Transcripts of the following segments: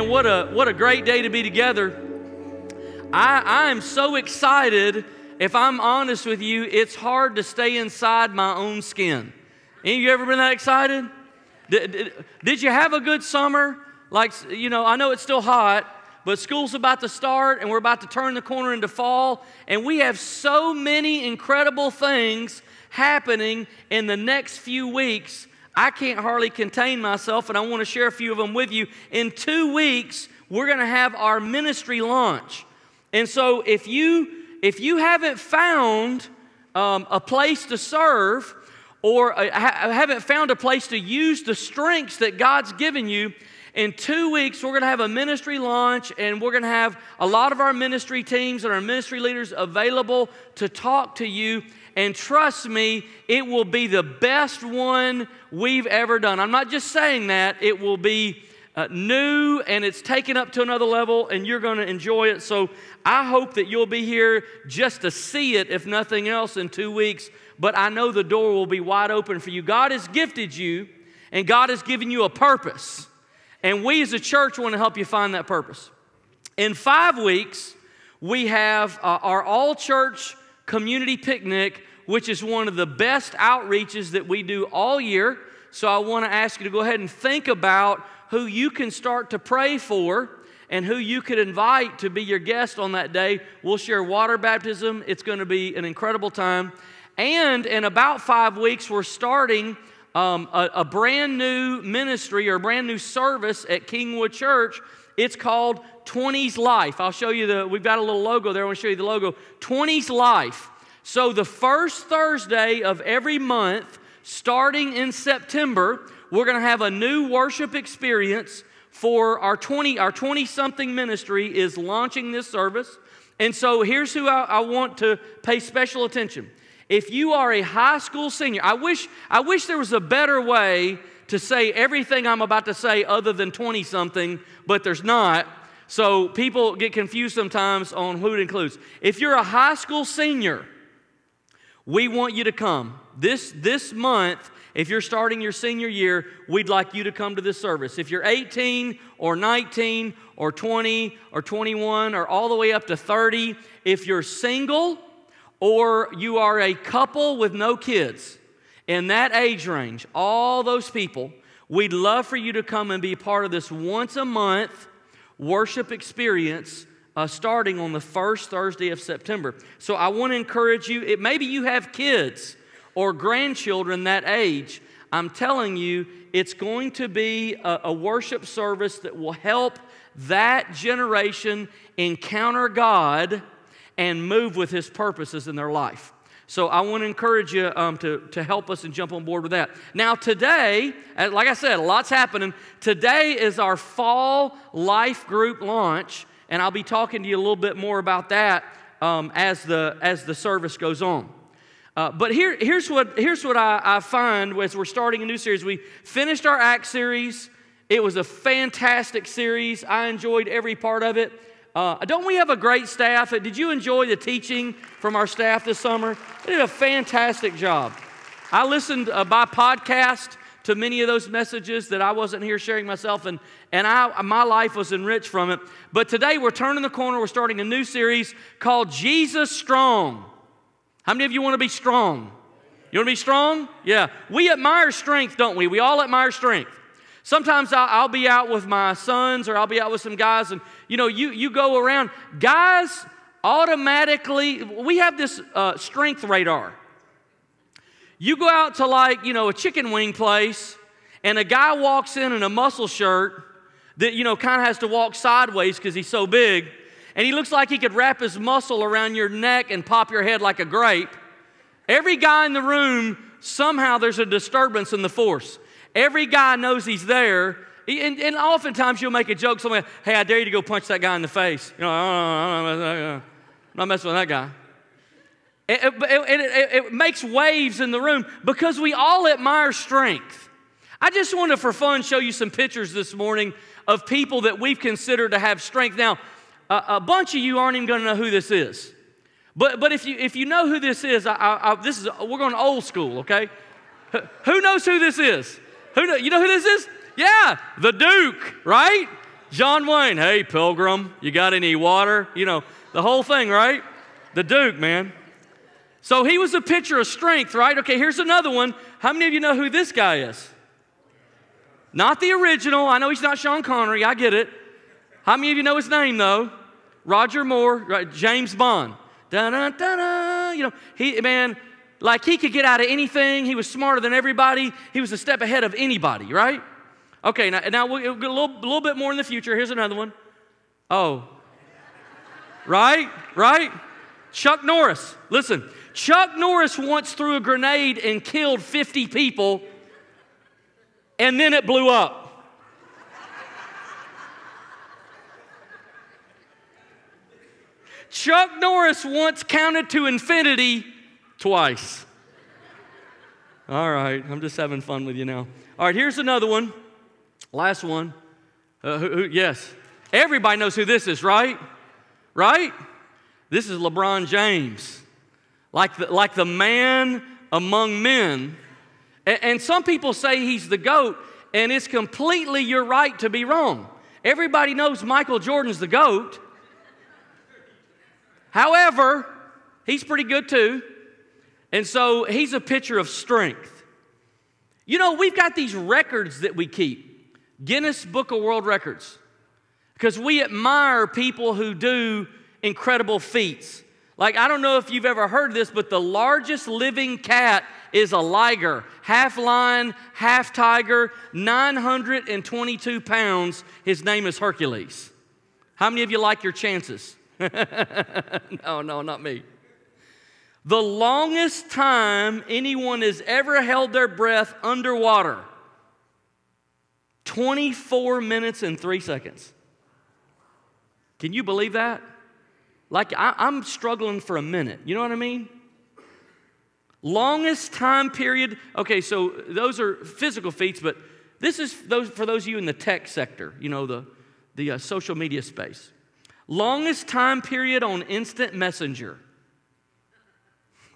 man, what a what a great day to be together. I, I am so excited. If I'm honest with you, it's hard to stay inside my own skin. Any of you ever been that excited? Did, did, did you have a good summer? Like, you know, I know it's still hot, but school's about to start and we're about to turn the corner into fall, and we have so many incredible things happening in the next few weeks I can't hardly contain myself, and I want to share a few of them with you. In two weeks, we're going to have our ministry launch. And so if you if you haven't found um, a place to serve or uh, haven't found a place to use the strengths that God's given you, in two weeks, we're going to have a ministry launch, and we're going to have a lot of our ministry teams and our ministry leaders available to talk to you. And trust me, it will be the best one we've ever done. I'm not just saying that, it will be uh, new and it's taken up to another level, and you're going to enjoy it. So I hope that you'll be here just to see it, if nothing else, in two weeks. But I know the door will be wide open for you. God has gifted you, and God has given you a purpose. And we as a church want to help you find that purpose. In five weeks, we have uh, our all church community picnic, which is one of the best outreaches that we do all year. So I want to ask you to go ahead and think about who you can start to pray for and who you could invite to be your guest on that day. We'll share water baptism. It's going to be an incredible time. And in about five weeks, we're starting um, a, a brand new ministry or brand new service at Kingwood Church. It's called 20s Life. I'll show you the, we've got a little logo there. I want to show you the logo. 20s Life. So the first Thursday of every month, starting in September, we're going to have a new worship experience for our 20 our 20 something ministry is launching this service and so here's who I, I, want to pay special attention if you are a high school senior, I wish, I wish there was a better way to say everything I'm about to say other than 20 something, but there's not. So people get confused sometimes on who it includes. If you're a high school senior, we want you to come. This, this month, if you're starting your senior year, we'd like you to come to this service. If you're 18 or 19 or 20 or 21 or all the way up to 30, if you're single, or you are a couple with no kids, in that age range, all those people, we'd love for you to come and be part of this once a month worship experience uh, starting on the first Thursday of September. So I want to encourage you, it, maybe you have kids or grandchildren that age. I'm telling you, it's going to be a, a worship service that will help that generation encounter God and move with His purposes in their life. So I want to encourage you um, to, to help us and jump on board with that. Now, today, uh, like I said, a lot's happening. Today is our fall life group launch, and I'll be talking to you a little bit more about that um, as, the, as the service goes on. Uh, but here, here's what, here's what I, I find as we're starting a new series. We finished our Act series. It was a fantastic series. I enjoyed every part of it. Uh, don't we have a great staff? Did you enjoy the teaching from our staff this summer? They did a fantastic job. I listened uh, by podcast to many of those messages that I wasn't here sharing myself, and, and I, my life was enriched from it. But today we're turning the corner. We're starting a new series called Jesus Strong. How many of you want to be strong? You want to be strong? Yeah. We admire strength, don't we? We all admire strength. Sometimes I'll, be out with my sons or I'll be out with some guys, and you know, you, you go around. Guys automatically, we have this uh, strength radar. You go out to like, you know, a chicken wing place, and a guy walks in in a muscle shirt that, you know, kind of has to walk sideways because he's so big, and he looks like he could wrap his muscle around your neck and pop your head like a grape. Every guy in the room, somehow there's a disturbance in the force. Every guy knows he's there. And, and oftentimes you'll make a joke, something, hey, I dare you to go punch that guy in the face. You know, I'm not messing with that guy. It, it, it, it, makes waves in the room because we all admire strength. I just wanted for fun show you some pictures this morning of people that we've considered to have strength. Now, a, a bunch of you aren't even going to know who this is, but but if you if you know who this is, I, I, this is we're going old school, okay? Who knows who this is? Who know, you know who this is? Yeah, the Duke, right? John Wayne, hey, pilgrim, you got any water? You know, the whole thing, right? The Duke, man. So he was a picture of strength, right? Okay, here's another one. How many of you know who this guy is? Not the original. I know he's not Sean Connery. I get it. How many of you know his name, though? Roger Moore, right? James Bond. Da-da-da-da. You know, he, man, like he could get out of anything. He was smarter than everybody. He was a step ahead of anybody, right? Okay, now, now we'll get a little, little bit more in the future. Here's another one. Oh. Right? Right? Chuck Norris. Listen, Chuck Norris once threw a grenade and killed 50 people, and then it blew up. Chuck Norris once counted to infinity twice. All right, I'm just having fun with you now. All right, here's another one. Last one. Uh, who, who, yes, everybody knows who this is, right? Right? This is LeBron James, like the, like the man among men. And, and some people say he's the GOAT, and it's completely your right to be wrong. Everybody knows Michael Jordan's the GOAT. However, he's pretty good too. And so he's a picture of strength. You know, we've got these records that we keep Guinness Book of World Records because we admire people who do incredible feats. Like, I don't know if you've ever heard this, but the largest living cat is a liger, half lion, half tiger, 922 pounds. His name is Hercules. How many of you like your chances? no, no, not me. The longest time anyone has ever held their breath underwater 24 minutes and three seconds. Can you believe that? Like, I, am struggling for a minute. You know what I mean? Longest time period. Okay, so those are physical feats, but this is those, for those of you in the tech sector, you know, the, the uh, social media space. Longest time period on instant messenger.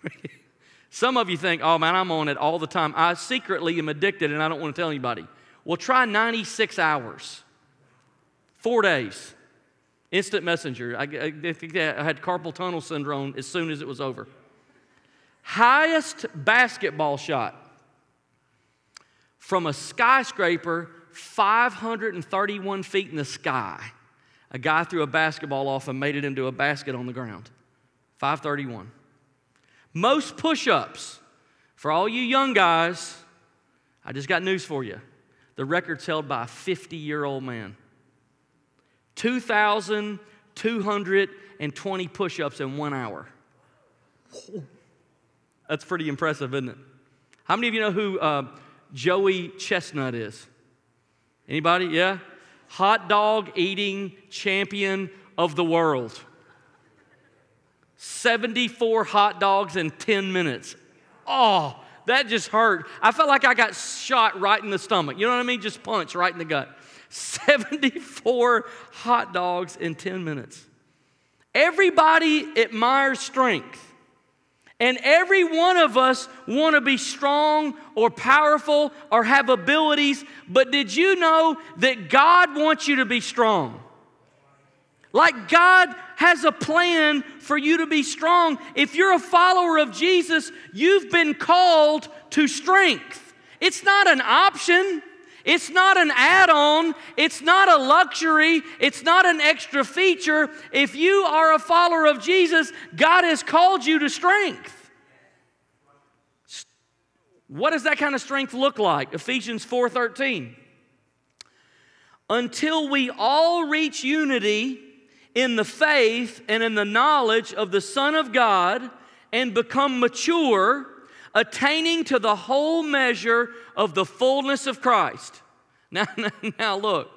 Some of you think, oh man, I'm on it all the time. I secretly am addicted and I don't want to tell anybody. Well, try 96 hours, four days. Instant messenger. I, I think I had carpal tunnel syndrome as soon as it was over. Highest basketball shot from a skyscraper 531 feet in the sky. A guy threw a basketball off and made it into a basket on the ground. 531. Most push ups, for all you young guys, I just got news for you. The record's held by a 50 year old man. 2,220 push ups in one hour. That's pretty impressive, isn't it? How many of you know who uh, Joey Chestnut is? Anybody? Yeah? Hot dog eating champion of the world. 74 hot dogs in 10 minutes. Oh, that just hurt. I felt like I got shot right in the stomach. You know what I mean? Just punch right in the gut. 74 hot dogs in 10 minutes. Everybody admires strength. And every one of us want to be strong or powerful or have abilities, but did you know that God wants you to be strong? Like God has a plan for you to be strong. If you're a follower of Jesus, you've been called to strength. It's not an option. It's not an add on. It's not a luxury. It's not an extra feature. If you are a follower of Jesus, God has called you to strength. What does that kind of strength look like? Ephesians 4:13. Until we all reach unity in the faith and in the knowledge of the Son of God and become mature, attaining to the whole measure of the fullness of Christ. Now, now look,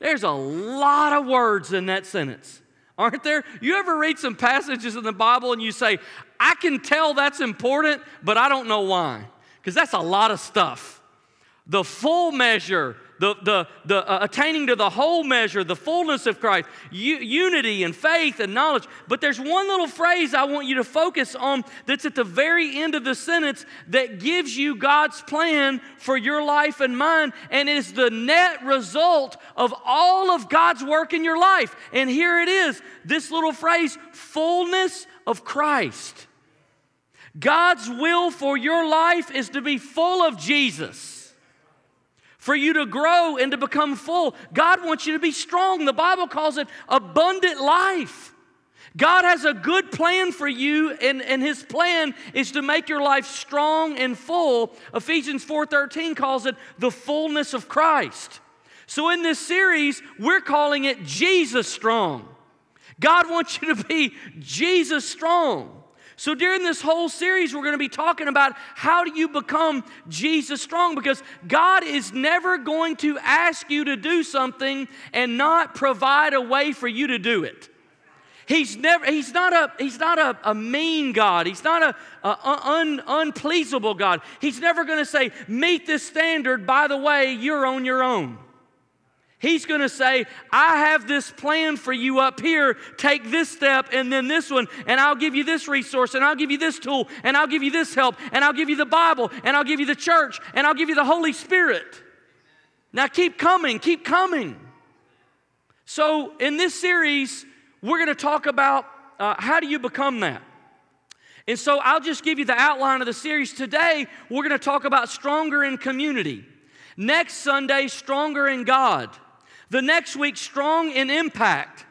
there's a lot of words in that sentence, aren't there? You ever read some passages in the Bible and you say, I can tell that's important, but I don't know why? Because that's a lot of stuff. The full measure, the, the, the uh, attaining to the whole measure, the fullness of Christ, u- unity and faith and knowledge. But there's one little phrase I want you to focus on that's at the very end of the sentence that gives you God's plan for your life and mine and is the net result of all of God's work in your life. And here it is this little phrase fullness of Christ. God's will for your life is to be full of Jesus, for you to grow and to become full. God wants you to be strong. The Bible calls it abundant life. God has a good plan for you, and, and his plan is to make your life strong and full. Ephesians 4:13 calls it the fullness of Christ. So in this series, we're calling it Jesus strong. God wants you to be Jesus strong. So, during this whole series, we're going to be talking about how do you become Jesus strong because God is never going to ask you to do something and not provide a way for you to do it. He's never he's not a he's not a, a mean God. He's not a, a un, unpleasable God. He's never going to say, meet this standard, by the way, you're on your own. He's going to say, I have this plan for you up here. Take this step and then this one, and I'll give you this resource, and I'll give you this tool, and I'll give you this help, and I'll give you the Bible, and I'll give you the church, and I'll give you the Holy Spirit. Now keep coming, keep coming. So, in this series, we're going to talk about uh, how do you become that. And so, I'll just give you the outline of the series. Today, we're going to talk about stronger in community. Next Sunday, stronger in God. The next week, strong in impact.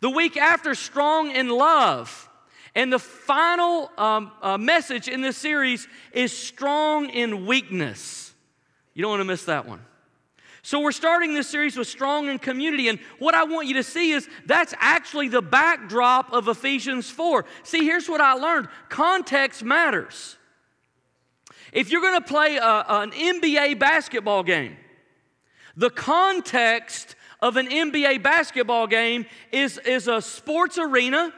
The week after, strong in love. And the final um, uh, message in this series is strong in weakness. You don't want to miss that one. So, we're starting this series with strong in community. And what I want you to see is that's actually the backdrop of Ephesians 4. See, here's what I learned context matters. If you're going to play a, an NBA basketball game, the context of an NBA basketball game is, is a sports arena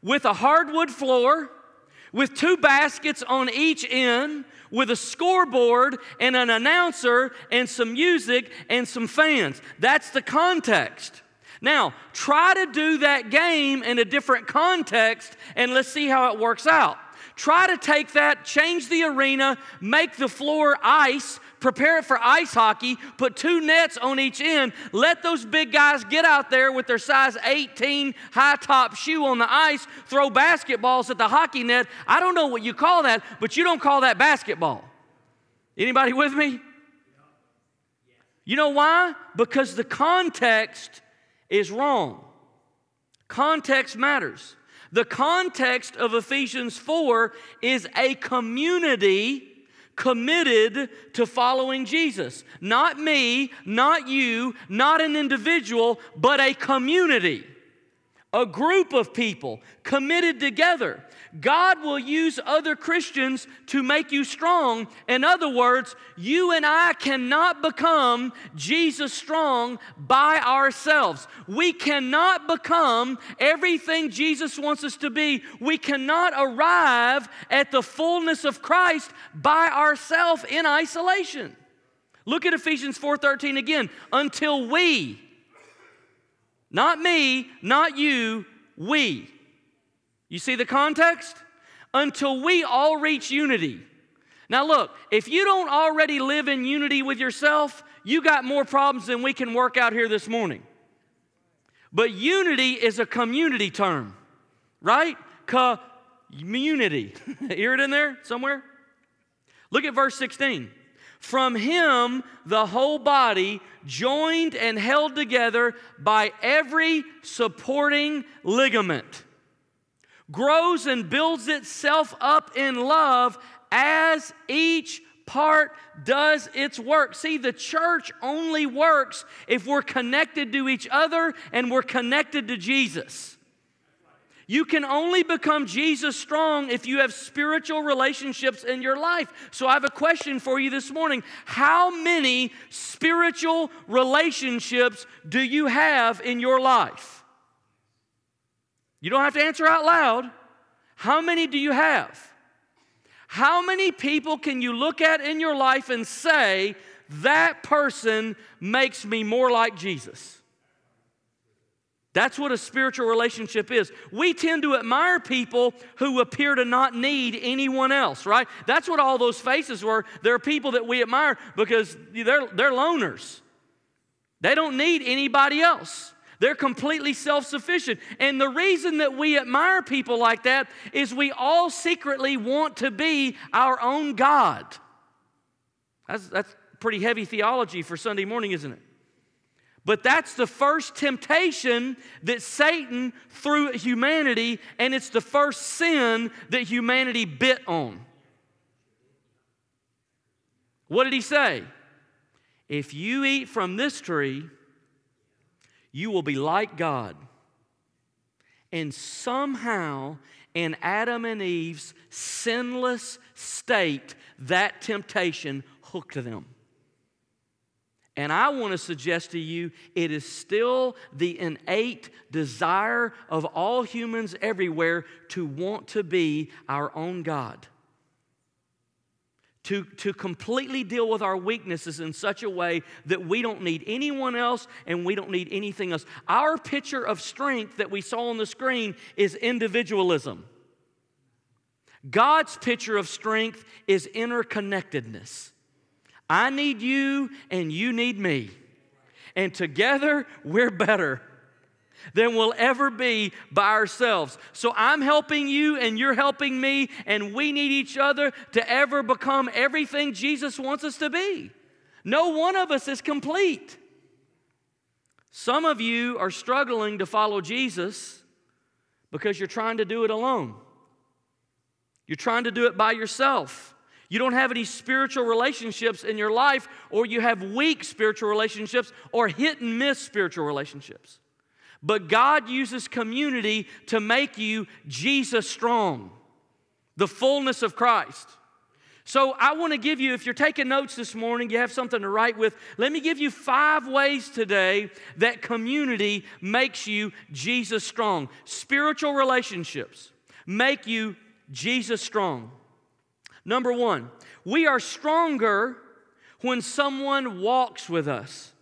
with a hardwood floor, with two baskets on each end, with a scoreboard and an announcer and some music and some fans. That's the context. Now, try to do that game in a different context and let's see how it works out. Try to take that, change the arena, make the floor ice, prepare it for ice hockey, put two nets on each end, let those big guys get out there with their size 18 high top shoe on the ice, throw basketballs at the hockey net. I don't know what you call that, but you don't call that basketball. Anybody with me? You know why? Because the context is wrong. Context matters. The context of Ephesians 4 is a community committed to following Jesus. Not me, not you, not an individual, but a community, a group of people committed together. God will use other Christians to make you strong. In other words, you and I cannot become Jesus strong by ourselves. We cannot become everything Jesus wants us to be. We cannot arrive at the fullness of Christ by ourselves in isolation. Look at Ephesians 4:13 again. Until we not me, not you, we you see the context? Until we all reach unity. Now, look, if you don't already live in unity with yourself, you got more problems than we can work out here this morning. But unity is a community term, right? Community. Hear it in there somewhere? Look at verse 16. From him, the whole body, joined and held together by every supporting ligament grows and builds itself up in love as each part does its work. See, the church only works if we're connected to each other and we're connected to Jesus. You can only become Jesus strong if you have spiritual relationships in your life. So I have a question for you this morning. How many spiritual relationships do you have in your life? You don't have to answer out loud. How many do you have? How many people can you look at in your life and say, that person makes me more like Jesus. That's what a spiritual relationship is. We tend to admire people who appear to not need anyone else, right? That's what all those faces were. There are people that we admire because they're, they're loners. They don't need anybody else. They're completely self sufficient. And the reason that we admire people like that is we all secretly want to be our own God. That's, that's pretty heavy theology for Sunday morning, isn't it? But that's the first temptation that Satan threw at humanity, and it's the first sin that humanity bit on. What did he say? If you eat from this tree, you will be like God. And somehow, in Adam and Eve's sinless state, that temptation hooked them. And I want to suggest to you it is still the innate desire of all humans everywhere to want to be our own God. To, to completely deal with our weaknesses in such a way that we don't need anyone else and we don't need anything else. Our picture of strength that we saw on the screen is individualism. God's picture of strength is interconnectedness. I need you and you need me. And together we're better than we'll ever be by ourselves. So I'm helping you and you're helping me, and we need each other to ever become everything Jesus wants us to be. No one of us is complete. Some of you are struggling to follow Jesus because you're trying to do it alone. You're trying to do it by yourself. You don't have any spiritual relationships in your life, or you have weak spiritual relationships or hit and miss spiritual relationships. But God uses community to make you Jesus strong, the fullness of Christ. So, I want to give you, if you're taking notes this morning, you have something to write with, let me give you five ways today that community makes you Jesus strong. Spiritual relationships make you Jesus strong. Number one, we are stronger when someone walks with us.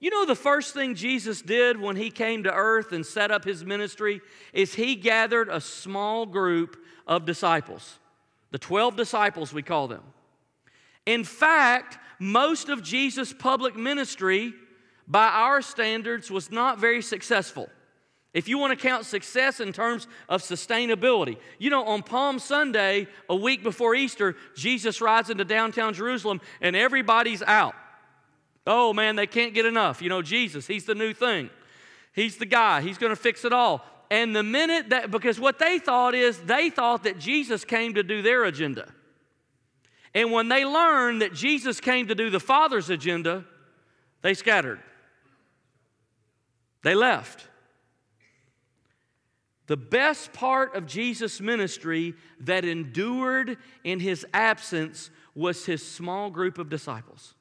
You know, the first thing Jesus did when he came to earth and set up his ministry is he gathered a small group of disciples, the 12 disciples, we call them. In fact, most of Jesus' public ministry, by our standards, was not very successful. If you want to count success in terms of sustainability, you know, on Palm Sunday, a week before Easter, Jesus rides into downtown Jerusalem and everybody's out. Oh man, they can't get enough. You know, Jesus, He's the new thing. He's the guy, He's going to fix it all. And the minute that, because what they thought is, they thought that Jesus came to do their agenda. And when they learned that Jesus came to do the Father's agenda, they scattered. They left. The best part of Jesus' ministry that endured in his absence was his small group of disciples.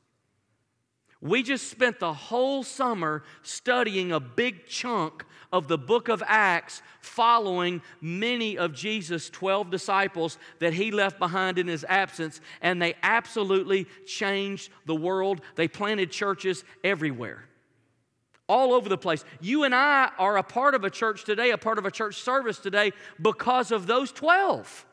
We just spent the whole summer studying a big chunk of the book of Acts following many of Jesus' 12 disciples that he left behind in his absence, and they absolutely changed the world. They planted churches everywhere all over the place. You and I are a part of a church today, a part of a church service today because of those 12.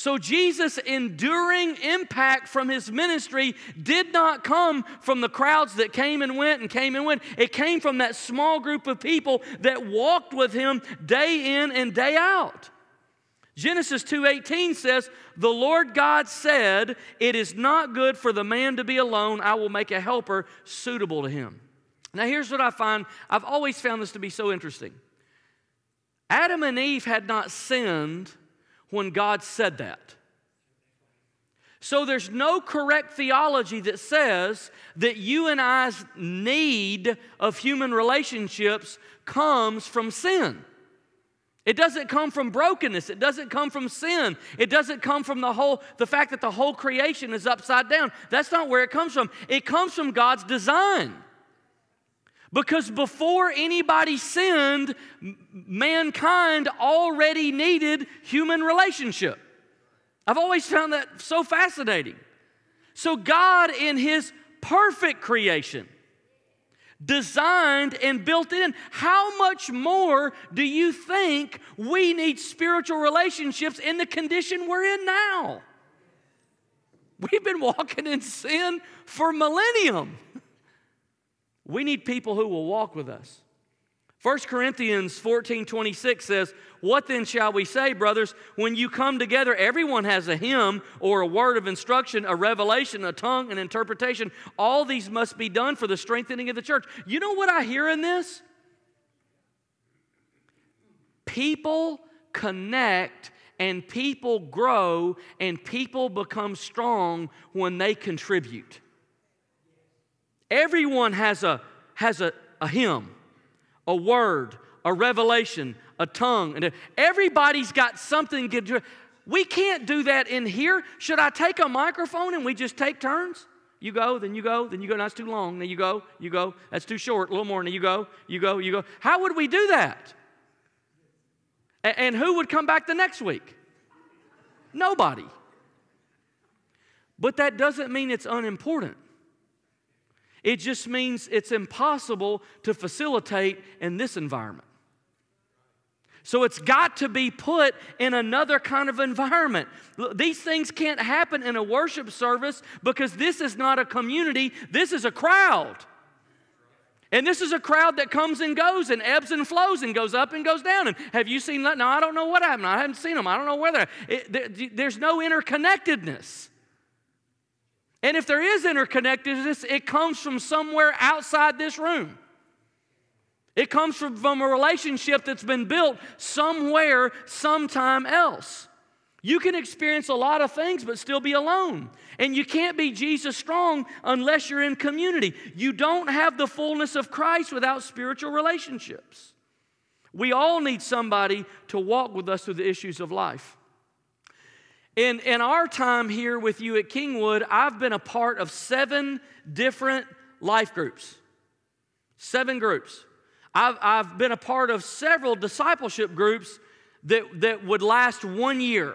So, Jesus' enduring impact from his ministry did not come from the crowds that came and went and came and went. It came from that small group of people that walked with him day in and day out. Genesis 2:18 says, "The Lord God said, it is not good for the man to be alone. I will make a helper suitable to him." Now, here's what I find I've always found this to be so interesting. Adam and Eve had not sinned when God said that. So there's no correct theology that says that you and I's need of human relationships comes from sin. It doesn't come from brokenness. It doesn't come from sin. It doesn't come from the whole the fact that the whole creation is upside down. That's not where it comes from. It comes from God's design. Because before anybody sinned, mankind already needed human relationship. I've always found that so fascinating. So, God, in His perfect creation, designed and built in. How much more do you think we need spiritual relationships in the condition we're in now? We've been walking in sin for millennium. We need people who will walk with us. 1 Corinthians 14 26 says, What then shall we say, brothers? When you come together, everyone has a hymn or a word of instruction, a revelation, a tongue, an interpretation. All these must be done for the strengthening of the church. You know what I hear in this? People connect and people grow and people become strong when they contribute. Everyone has a, has a, a hymn a word, a revelation, a tongue. And everybody's got something to do. We can't do that in here. Should I take a microphone and we just take turns? You go, then you go, then you go. That's too long. Then you go, you go. That's too short. A little more. Then you go, you go, you go. How would we do that? And who would come back the next week? Nobody. But that doesn't mean it's unimportant. It just means it's impossible to facilitate in this environment. So it's got to be put in another kind of environment. These things can't happen in a worship service because this is not a community, this is a crowd. And this is a crowd that comes and goes and ebbs and flows and goes up and goes down. And have you seen that? No, I don't know what happened. I haven't seen them. I don't know whether. It, there's no interconnectedness. And if there is interconnectedness, it comes from somewhere outside this room. It comes from, from a relationship that's been built somewhere, sometime else. You can experience a lot of things but still be alone. And you can't be Jesus strong unless you're in community. You don't have the fullness of Christ without spiritual relationships. We all need somebody to walk with us through the issues of life. In, in our time here with you at Kingwood, I've been a part of seven different life groups. Seven groups. I've, I've been a part of several discipleship groups that, that would last one year.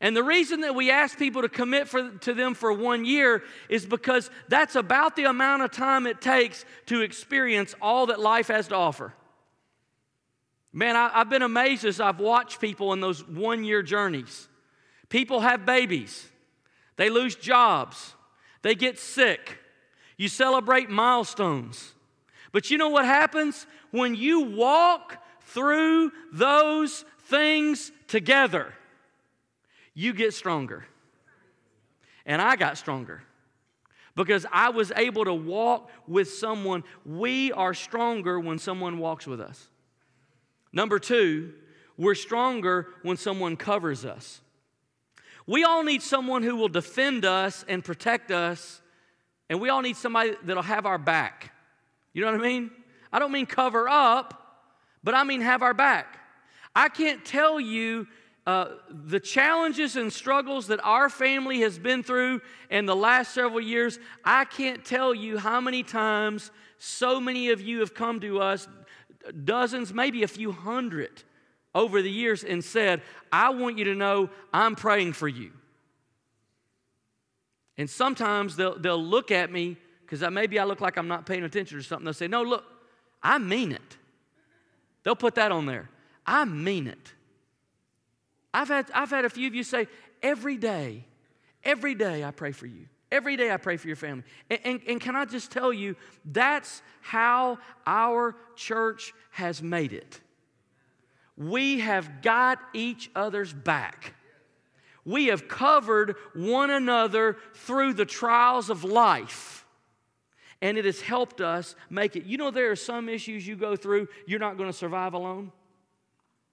And the reason that we ask people to commit for, to them for one year is because that's about the amount of time it takes to experience all that life has to offer. Man, I, have been amazed as I've watched people in those one year journeys. People have babies, they lose jobs, they get sick. You celebrate milestones. But you know what happens? When you walk through those things together, you get stronger. And I got stronger because I was able to walk with someone. We are stronger when someone walks with us. Number two, we're stronger when someone covers us. We all need someone who will defend us and protect us, and we all need somebody that'll have our back. You know what I mean? I don't mean cover up, but I mean have our back. I can't tell you uh, the challenges and struggles that our family has been through in the last several years. I can't tell you how many times so many of you have come to us, dozens, maybe a few hundred, over the years and said, I want you to know I'm praying for you. And sometimes they'll, they'll look at me because maybe I look like I'm not paying attention or something. They'll say, No, look, I mean it. They'll put that on there. I mean it. I've had, I've had a few of you say, Every day, every day I pray for you. Every day I pray for your family. And, and, and, can I just tell you, that's how our church has made it we have got each other's back. We have covered one another through the trials of life. And it has helped us make it. You know, there are some issues you go through, you're not going to survive alone.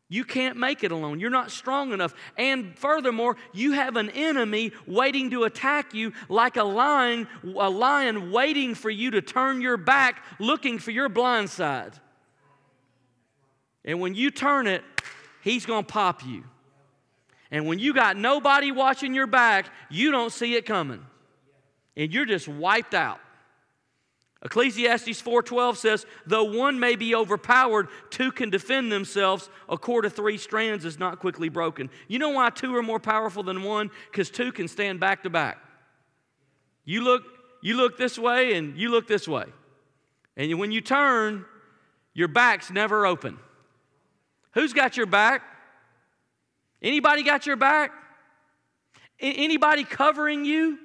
You can't make it alone. You're not strong enough. And furthermore, you have an enemy waiting to attack you like a lion, a lion waiting for you to turn your back, looking for your blind side. And when you turn it, he's going to pop you. And when you got nobody watching your back, you don't see it coming. And you're just wiped out. Ecclesiastes 4:12 says, "Though one may be overpowered, two can defend themselves. A cord of three strands is not quickly broken." You know why two are more powerful than one? Because two can stand back to back. You look, you look this way and you look this way. And when you turn, your back's never open. Who's got your back? Anybody got your back? Anybody covering you?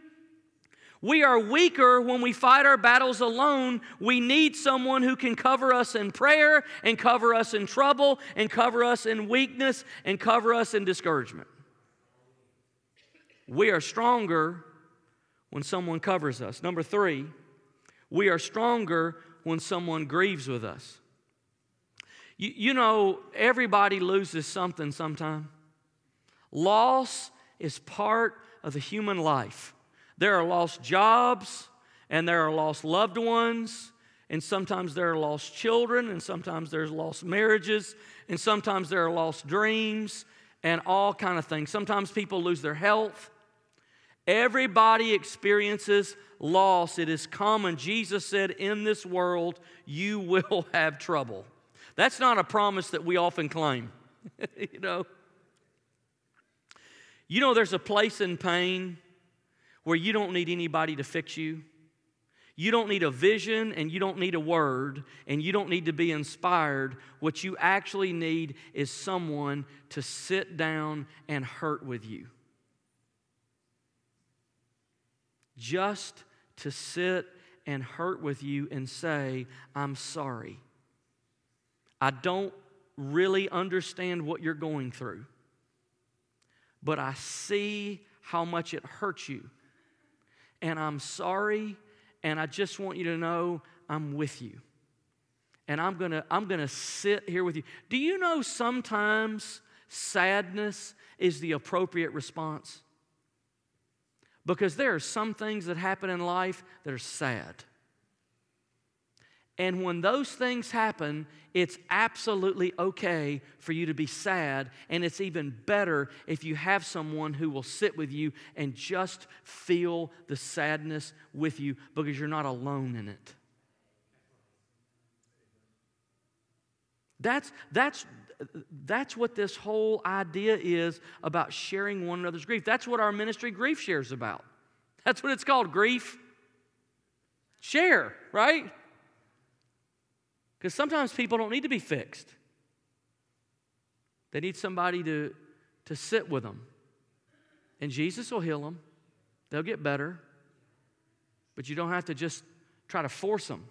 We are weaker when we fight our battles alone. We need someone who can cover us in prayer and cover us in trouble and cover us in weakness and cover us in discouragement. We are stronger when someone covers us. Number three, we are stronger when someone grieves with us. You, you know, everybody loses something sometime. Loss is part of the human life. There are lost jobs, and there are lost loved ones, and sometimes there are lost children, and sometimes there's lost marriages, and sometimes there are lost dreams, and all kind of things. Sometimes people lose their health. Everybody experiences loss. It is common. Jesus said, In this world, you will have trouble. That's not a promise that we often claim, you know. You know, there's a place in pain where you don't need anybody to fix you. You don't need a vision and you don't need a word and you don't need to be inspired. What you actually need is someone to sit down and hurt with you. Just to sit and hurt with you and say, I'm sorry. I don't really understand what you're going through, but I see how much it hurts you and I'm sorry, and I just want you to know I'm with you. And I'm gonna, I'm gonna sit here with you. Do you know sometimes sadness is the appropriate response? Because there are some things that happen in life that are sad. And when those things happen, it's absolutely okay for you to be sad. And it's even better if you have someone who will sit with you and just feel the sadness with you because you're not alone in it. That's, that's, that's what this whole idea is about sharing one another's grief. That's what our ministry GriefShare's about. That's what it's called grief. Share, right? Because sometimes people don't need to be fixed, they need somebody to, to sit with them. And Jesus will heal them, they'll get better, but you don't have to just try to force them.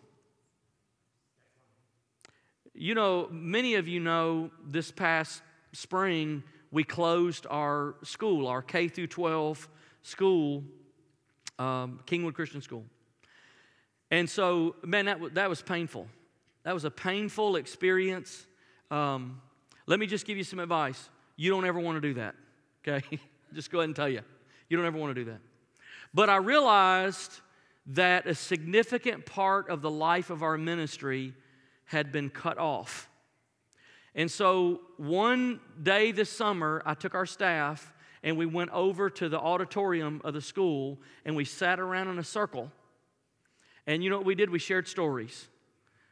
You know, many of you know this past spring we closed our school, our K through 12 school, um, Kingwood Christian School. And so, man, that, w- that was painful. That was a painful experience. Um, let me just give you some advice. You don't ever want to do that, okay? just go ahead and tell you. You don't ever want to do that. But I realized that a significant part of the life of our ministry had been cut off. And so one day this summer, I took our staff and we went over to the auditorium of the school and we sat around in a circle. And you know what we did? We shared stories.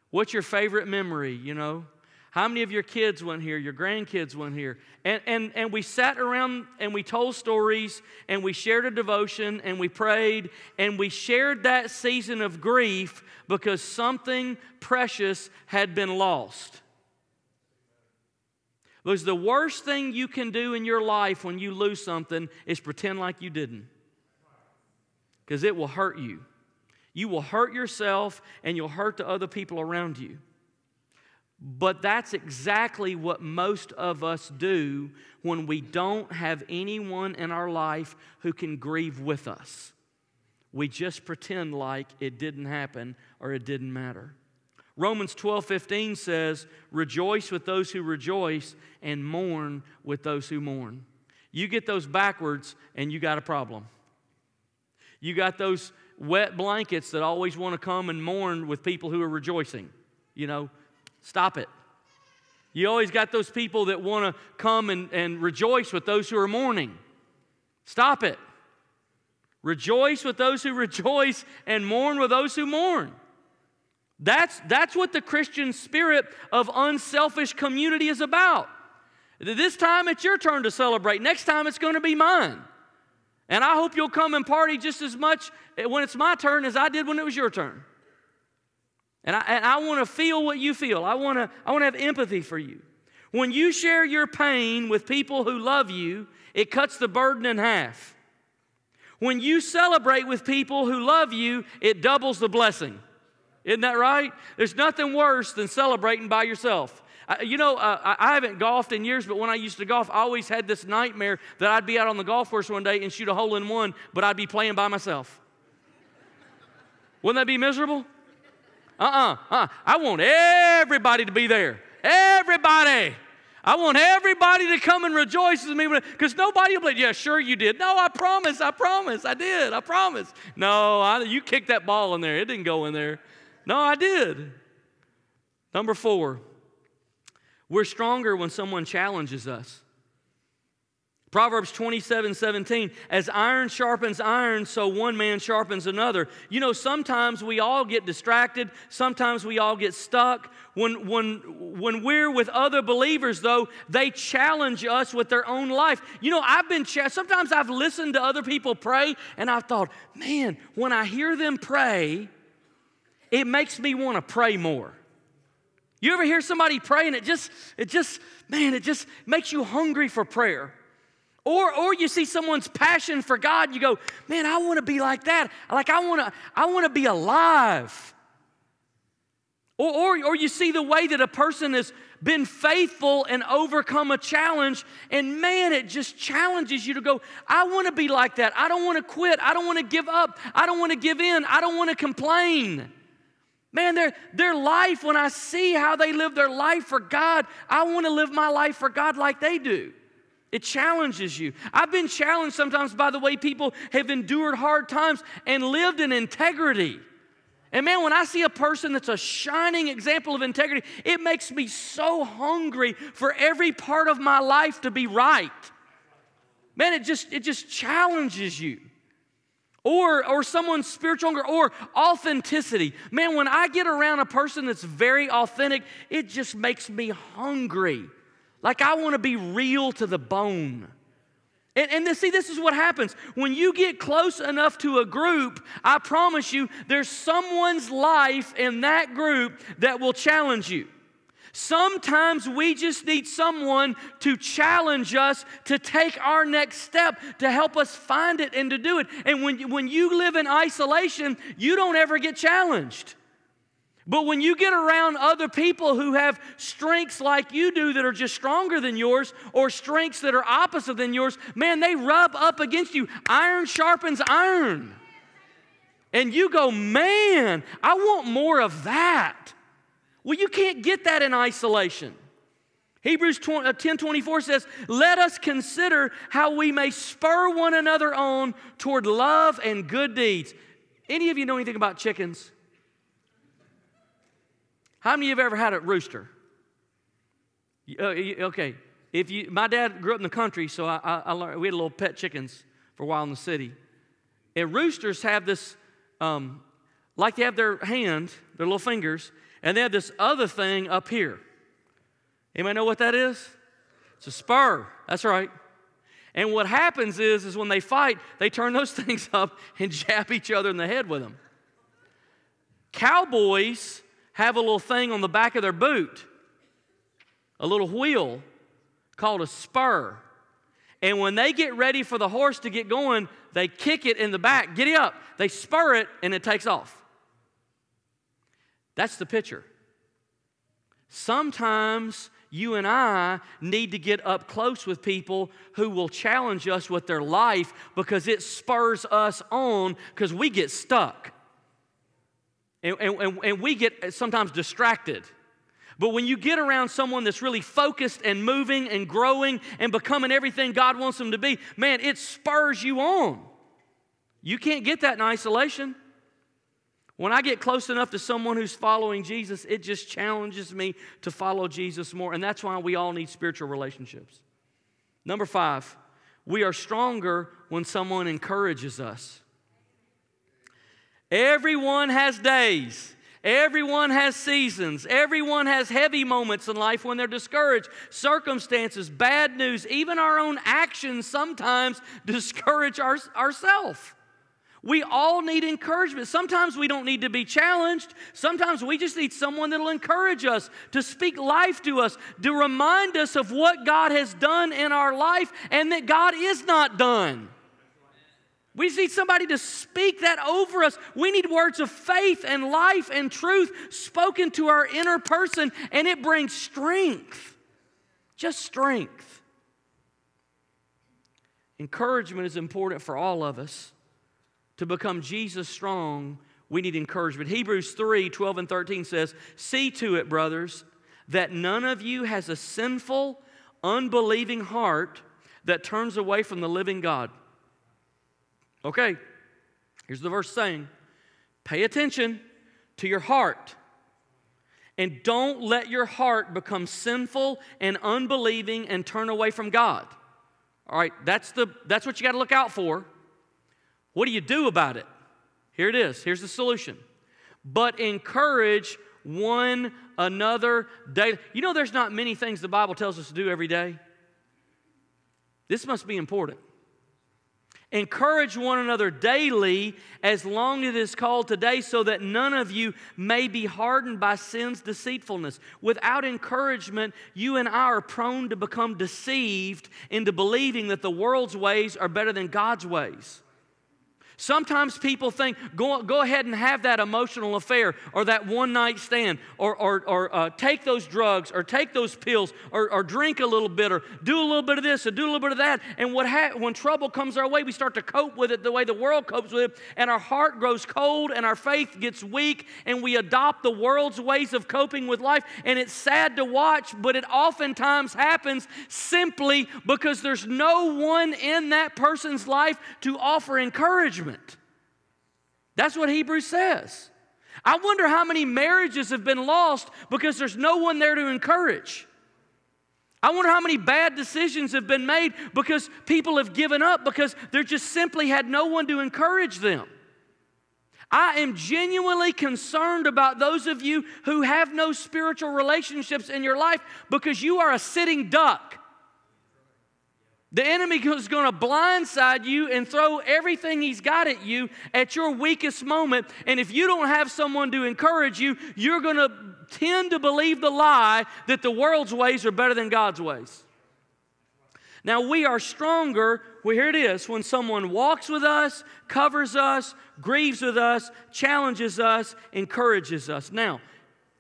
What's your favorite memory, you know? How many of your kids went here? Your grandkids went here? And, and, and we sat around and we told stories and we shared a devotion and we prayed and we shared that season of grief because something precious had been lost. Because the worst thing you can do in your life when you lose something is pretend like you didn't, because it will hurt you. You will hurt yourself and you'll hurt the other people around you. But that's exactly what most of us do when we don't have anyone in our life who can grieve with us. We just pretend like it didn't happen or it didn't matter. Romans 12 15 says, Rejoice with those who rejoice and mourn with those who mourn. You get those backwards and you got a problem. You got those wet blankets that always want to come and mourn with people who are rejoicing. You know, stop it. You always got those people that want to come and, and rejoice with those who are mourning. Stop it. Rejoice with those who rejoice and mourn with those who mourn. That's, that's what the Christian spirit of unselfish community is about. This time it's your turn to celebrate. Next time it's going to be mine. And I hope you'll come and party just as much when it's my turn as I did when it was your turn. And I, and I want to feel what you feel. I want to I want to have empathy for you. When you share your pain with people who love you, it cuts the burden in half. When you celebrate with people who love you, it doubles the blessing. Isn't that right? There's nothing worse than celebrating by yourself. You know, uh, I haven't golfed in years, but when I used to golf, I always had this nightmare that I'd be out on the golf course one day and shoot a hole in one, but I'd be playing by myself. Wouldn't that be miserable? Uh uh-uh, uh. uh I want everybody to be there. Everybody. I want everybody to come and rejoice with me because nobody will be, yeah, sure you did. No, I promise, I promise, I did, I promise. No, I, you kicked that ball in there. It didn't go in there. No, I did. Number four, we're stronger when someone challenges us. Proverbs 27 17, as iron sharpens iron, so one man sharpens another. You know, sometimes we all get distracted, sometimes we all get stuck. When, when, when we're with other believers, though, they challenge us with their own life. You know, I've been, ch- sometimes I've listened to other people pray, and I've thought, man, when I hear them pray, it makes me want to pray more. You ever hear somebody pray and it just, it just, man, it just makes you hungry for prayer? Or, or you see someone's passion for God, you go, man, I want to be like that. Like I want to, I want to be alive. Or, or, or you see the way that a person has been faithful and overcome a challenge, and man, it just challenges you to go, I want to be like that. I don't want to quit. I don't want to give up. I don't want to give in. I don't want to complain. Man, their, their life, when I see how they live their life for God, I want to live my life for God like they do. It challenges you. I've been challenged sometimes by the way people have endured hard times and lived in integrity. And man, when I see a person that's a shining example of integrity, it makes me so hungry for every part of my life to be right. Man, it just it just challenges you. Or, or someone's spiritual hunger or authenticity. Man, when I get around a person that's very authentic, it just makes me hungry. Like I want to be real to the bone. And, and see, this is what happens. When you get close enough to a group, I promise you, there's someone's life in that group that will challenge you. Sometimes we just need someone to challenge us to take our next step, to help us find it and to do it. And when, when you live in isolation, you don't ever get challenged. But when you get around other people who have strengths like you do that are just stronger than yours, or strengths that are opposite than yours, man, they rub up against you. Iron sharpens iron. And you go, man, I want more of that. Well, you can't get that in isolation. Hebrews 10 uh, 24 says, Let us consider how we may spur one another on toward love and good deeds. Any of you know anything about chickens? How many of you have ever had a rooster? Uh, okay, if you, my dad grew up in the country, so I, I, I learned, we had little pet chickens for a while in the city. And roosters have this, um, like they have their hand, their little fingers, and they have this other thing up here. Anybody know what that is? It's a spur. That's right. And what happens is, is when they fight, they turn those things up and jab each other in the head with them. Cowboys have a little thing on the back of their boot, a little wheel called a spur. And when they get ready for the horse to get going, they kick it in the back. Giddy up. They spur it and it takes off. That's the picture. Sometimes you and I need to get up close with people who will challenge us with their life because it spurs us on because we get stuck. And, and, and we get sometimes distracted. But when you get around someone that's really focused and moving and growing and becoming everything God wants them to be, man, it spurs you on. You can't get that in isolation. When I get close enough to someone who's following Jesus, it just challenges me to follow Jesus more. And that's why we all need spiritual relationships. Number five, we are stronger when someone encourages us. Everyone has days. Everyone has seasons. Everyone has heavy moments in life when they're discouraged. Circumstances, bad news, even our own actions sometimes discourage our, ourselves. We all need encouragement. Sometimes we don't need to be challenged. Sometimes we just need someone that'll encourage us, to speak life to us, to remind us of what God has done in our life and that God is not done. We need somebody to speak that over us. We need words of faith and life and truth spoken to our inner person, and it brings strength. Just strength. Encouragement is important for all of us. To become Jesus strong, we need encouragement. Hebrews 3 12 and 13 says, See to it, brothers, that none of you has a sinful, unbelieving heart that turns away from the living God. Okay, here's the verse saying pay attention to your heart. And don't let your heart become sinful and unbelieving and turn away from God. All right, that's, the, that's what you got to look out for. What do you do about it? Here it is. Here's the solution. But encourage one another daily. You know, there's not many things the Bible tells us to do every day. This must be important. Encourage one another daily as long as it is called today, so that none of you may be hardened by sin's deceitfulness. Without encouragement, you and I are prone to become deceived into believing that the world's ways are better than God's ways. Sometimes people think, go, go ahead and have that emotional affair or that one night stand or, or, or uh, take those drugs or take those pills or, or, drink a little bit or do a little bit of this or do a little bit of that. And what ha- when trouble comes our way, we start to cope with it the way the world copes with it, and our heart grows cold and our faith gets weak, and we adopt the world's ways of coping with life. And it's sad to watch, but it oftentimes happens simply because there's no one in that person's life to offer encouragement. That's what Hebrews says. I wonder how many marriages have been lost because there's no one there to encourage. I wonder how many bad decisions have been made because people have given up because they just simply had no one to encourage them. I am genuinely concerned about those of you who have no spiritual relationships in your life because you are a sitting duck. The enemy is going to blindside you and throw everything he's got at you at your weakest moment. And if you don't have someone to encourage you, you're going to tend to believe the lie that the world's ways are better than God's ways. Now, we are stronger, well, here it is, when someone walks with us, covers us, grieves with us, challenges us, encourages us. Now,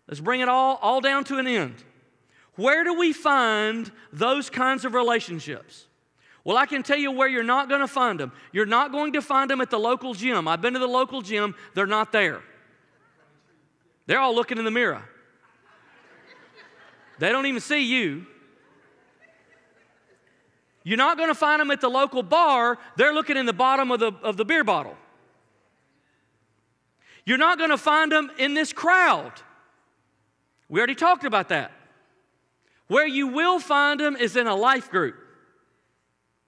let's bring it all, all down to an end. Where do we find those kinds of relationships? Well, I can tell you where you're not going to find them. You're not going to find them at the local gym. I've been to the local gym, they're not there. They're all looking in the mirror. They don't even see you. You're not going to find them at the local bar, they're looking in the bottom of the, of the beer bottle. You're not going to find them in this crowd. We already talked about that. Where you will find them is in a life group.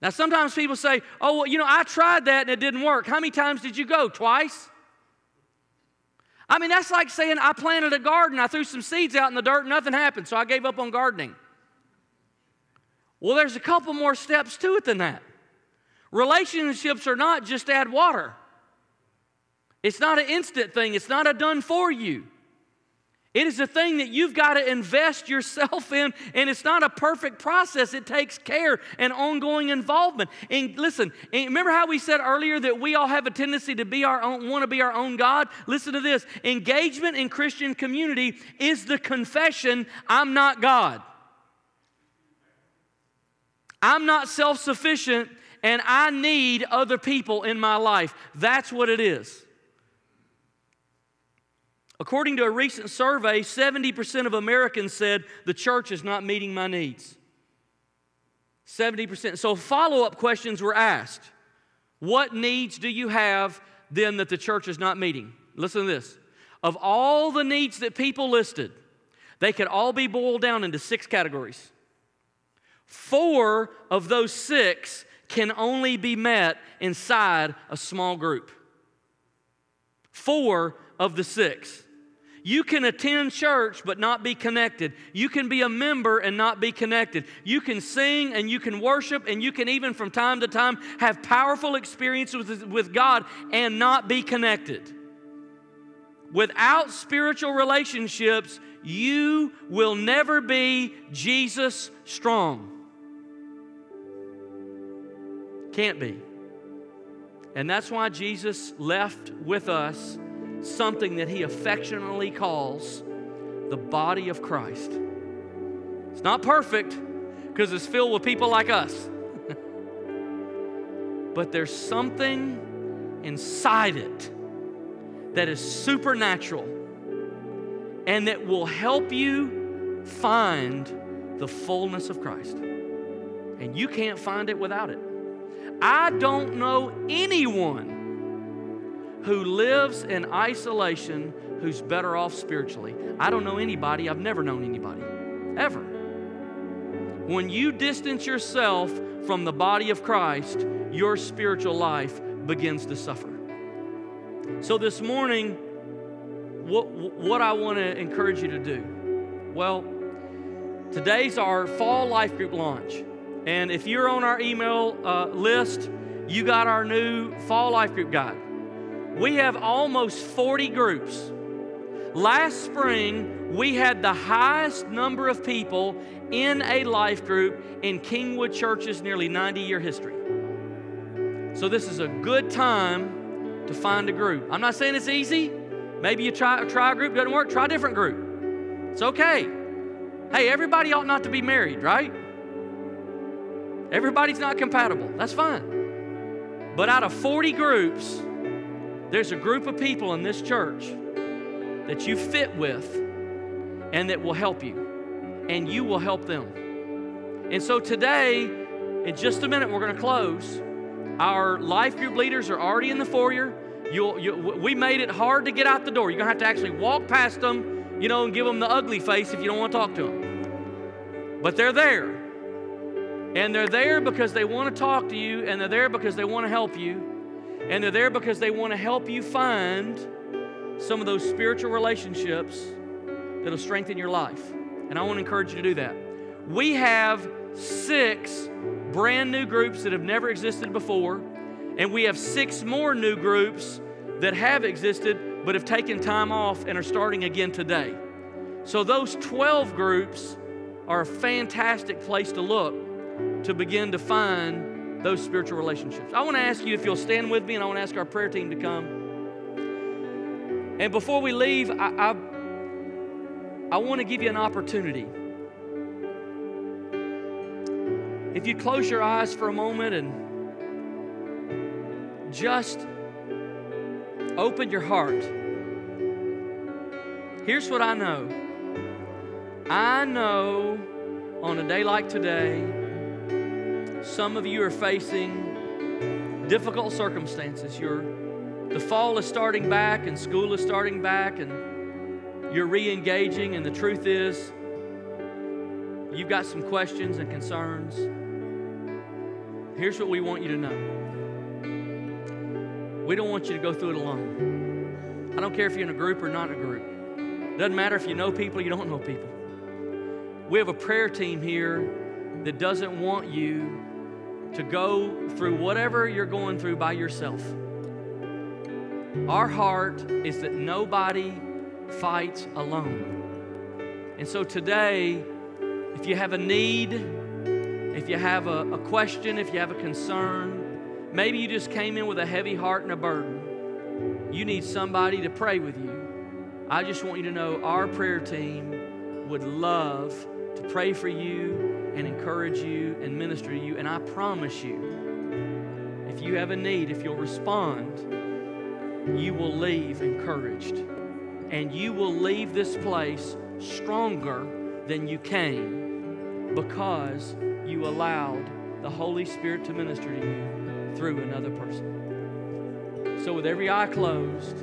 Now, sometimes people say, oh, well, you know, I tried that and it didn't work. How many times did you go? Twice? I mean, that's like saying I planted a garden, I threw some seeds out in the dirt, nothing happened, so I gave up on gardening. Well, there's a couple more steps to it than that. Relationships are not just add water, it's not an instant thing, it's not a done for you. It is a thing that you've got to invest yourself in, and it's not a perfect process. It takes care and ongoing involvement. And listen, remember how we said earlier that we all have a tendency to be our own, want to be our own God? Listen to this engagement in Christian community is the confession I'm not God. I'm not self sufficient, and I need other people in my life. That's what it is. According to a recent survey, 70% of Americans said the church is not meeting my needs. 70%. So follow up questions were asked. What needs do you have then that the church is not meeting? Listen to this. Of all the needs that people listed, they could all be boiled down into six categories. Four of those six can only be met inside a small group. Four of the six. You can attend church but not be connected. You can be a member and not be connected. You can sing and you can worship and you can even from time to time have powerful experiences with, with God and not be connected. Without spiritual relationships, you will never be Jesus strong. Can't be. And that's why Jesus left with us something that he affectionately calls the body of Christ. It's not perfect because it's filled with people like us. but there's something inside it that is supernatural and that will help you find the fullness of Christ. And you can't find it without it. I don't know anyone who lives in isolation who's better off spiritually. I don't know anybody, I've never known anybody, ever. When you distance yourself from the body of Christ, your spiritual life begins to suffer. So this morning, what, what I want to encourage you to do? Well, today's our fall life group launch. And if you're on our email uh, list, you got our new fall life group guide. We have almost 40 groups. Last spring, we had the highest number of people in a life group in Kingwood Church's nearly 90 year history. So, this is a good time to find a group. I'm not saying it's easy. Maybe you try, try a group, doesn't work, try a different group. It's okay. Hey, everybody ought not to be married, right? Everybody's not compatible. That's fine. But out of 40 groups, there's a group of people in this church that you fit with and that will help you, and you will help them. And so today, in just a minute, we're going to close. Our life group leaders are already in the foyer. You'll, you, we made it hard to get out the door. You're going to have to actually walk past them, you know, and give them the ugly face if you don't want to talk to them. But they're there. And they're there because they want to talk to you, and they're there because they want to help you. And they're there because they want to help you find some of those spiritual relationships that'll strengthen your life. And I want to encourage you to do that. We have six brand new groups that have never existed before, and we have six more new groups that have existed but have taken time off and are starting again today. So, those 12 groups are a fantastic place to look to begin to find those spiritual relationships. I want to ask you if you'll stand with me, and I want to ask our prayer team to come. And before we leave, I, I, I want to give you an opportunity. If you close your eyes for a moment and just open your heart. Here's what I know I know on a day like today, some of you are facing difficult circumstances. You're, the fall is starting back, and school is starting back, and you're re engaging, and the truth is, you've got some questions and concerns. Here's what we want you to know we don't want you to go through it alone. I don't care if you're in a group or not a group. It doesn't matter if you know people, you don't know people. We have a prayer team here that doesn't want you to go through whatever you're going through by yourself. Our heart is that nobody fights alone. And so today, if you have a need, if you have a, a, question, if you have a concern, maybe you just came in with a heavy heart and a burden, you need somebody to pray with you. I just want you to know our prayer team would love to pray for you and encourage you and minister to you. And I promise you, if you have a need, if you'll respond, you will leave encouraged. And you will leave this place stronger than you came because you allowed the Holy Spirit to minister to you through another person. So, with every eye closed,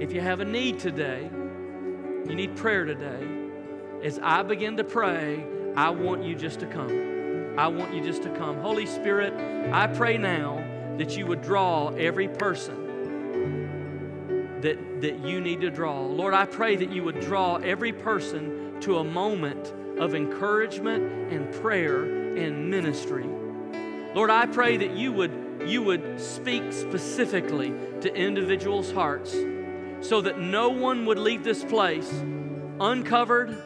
if you have a need today, you need prayer today, as I begin to pray, I want you just to come. I want you just to come. Holy Spirit, I pray now that you would draw every person that, that you need to draw. Lord, I pray that you would draw every person to a moment of encouragement and prayer and ministry. Lord, I pray that you would, you would speak specifically to individuals' hearts so that no one would leave this place uncovered,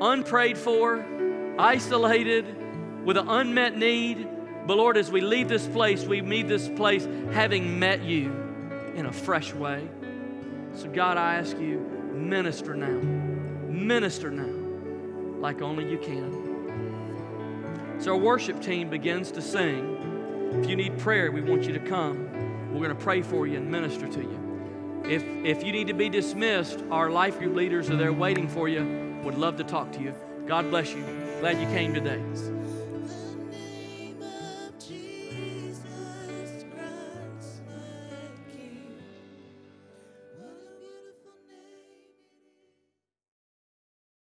unprayed for, isolated, with an unmet need. But Lord, as we leave this place, we leave this place having met you in a fresh way. So, God, I ask you, minister now. Minister now like only you can. So, our worship team begins to sing. If you need prayer, we want you to come. We're going to pray for you and minister to you. If, if you need to be dismissed, our life group leaders are there waiting for you. Would love to talk to you. God bless you. Glad you came today.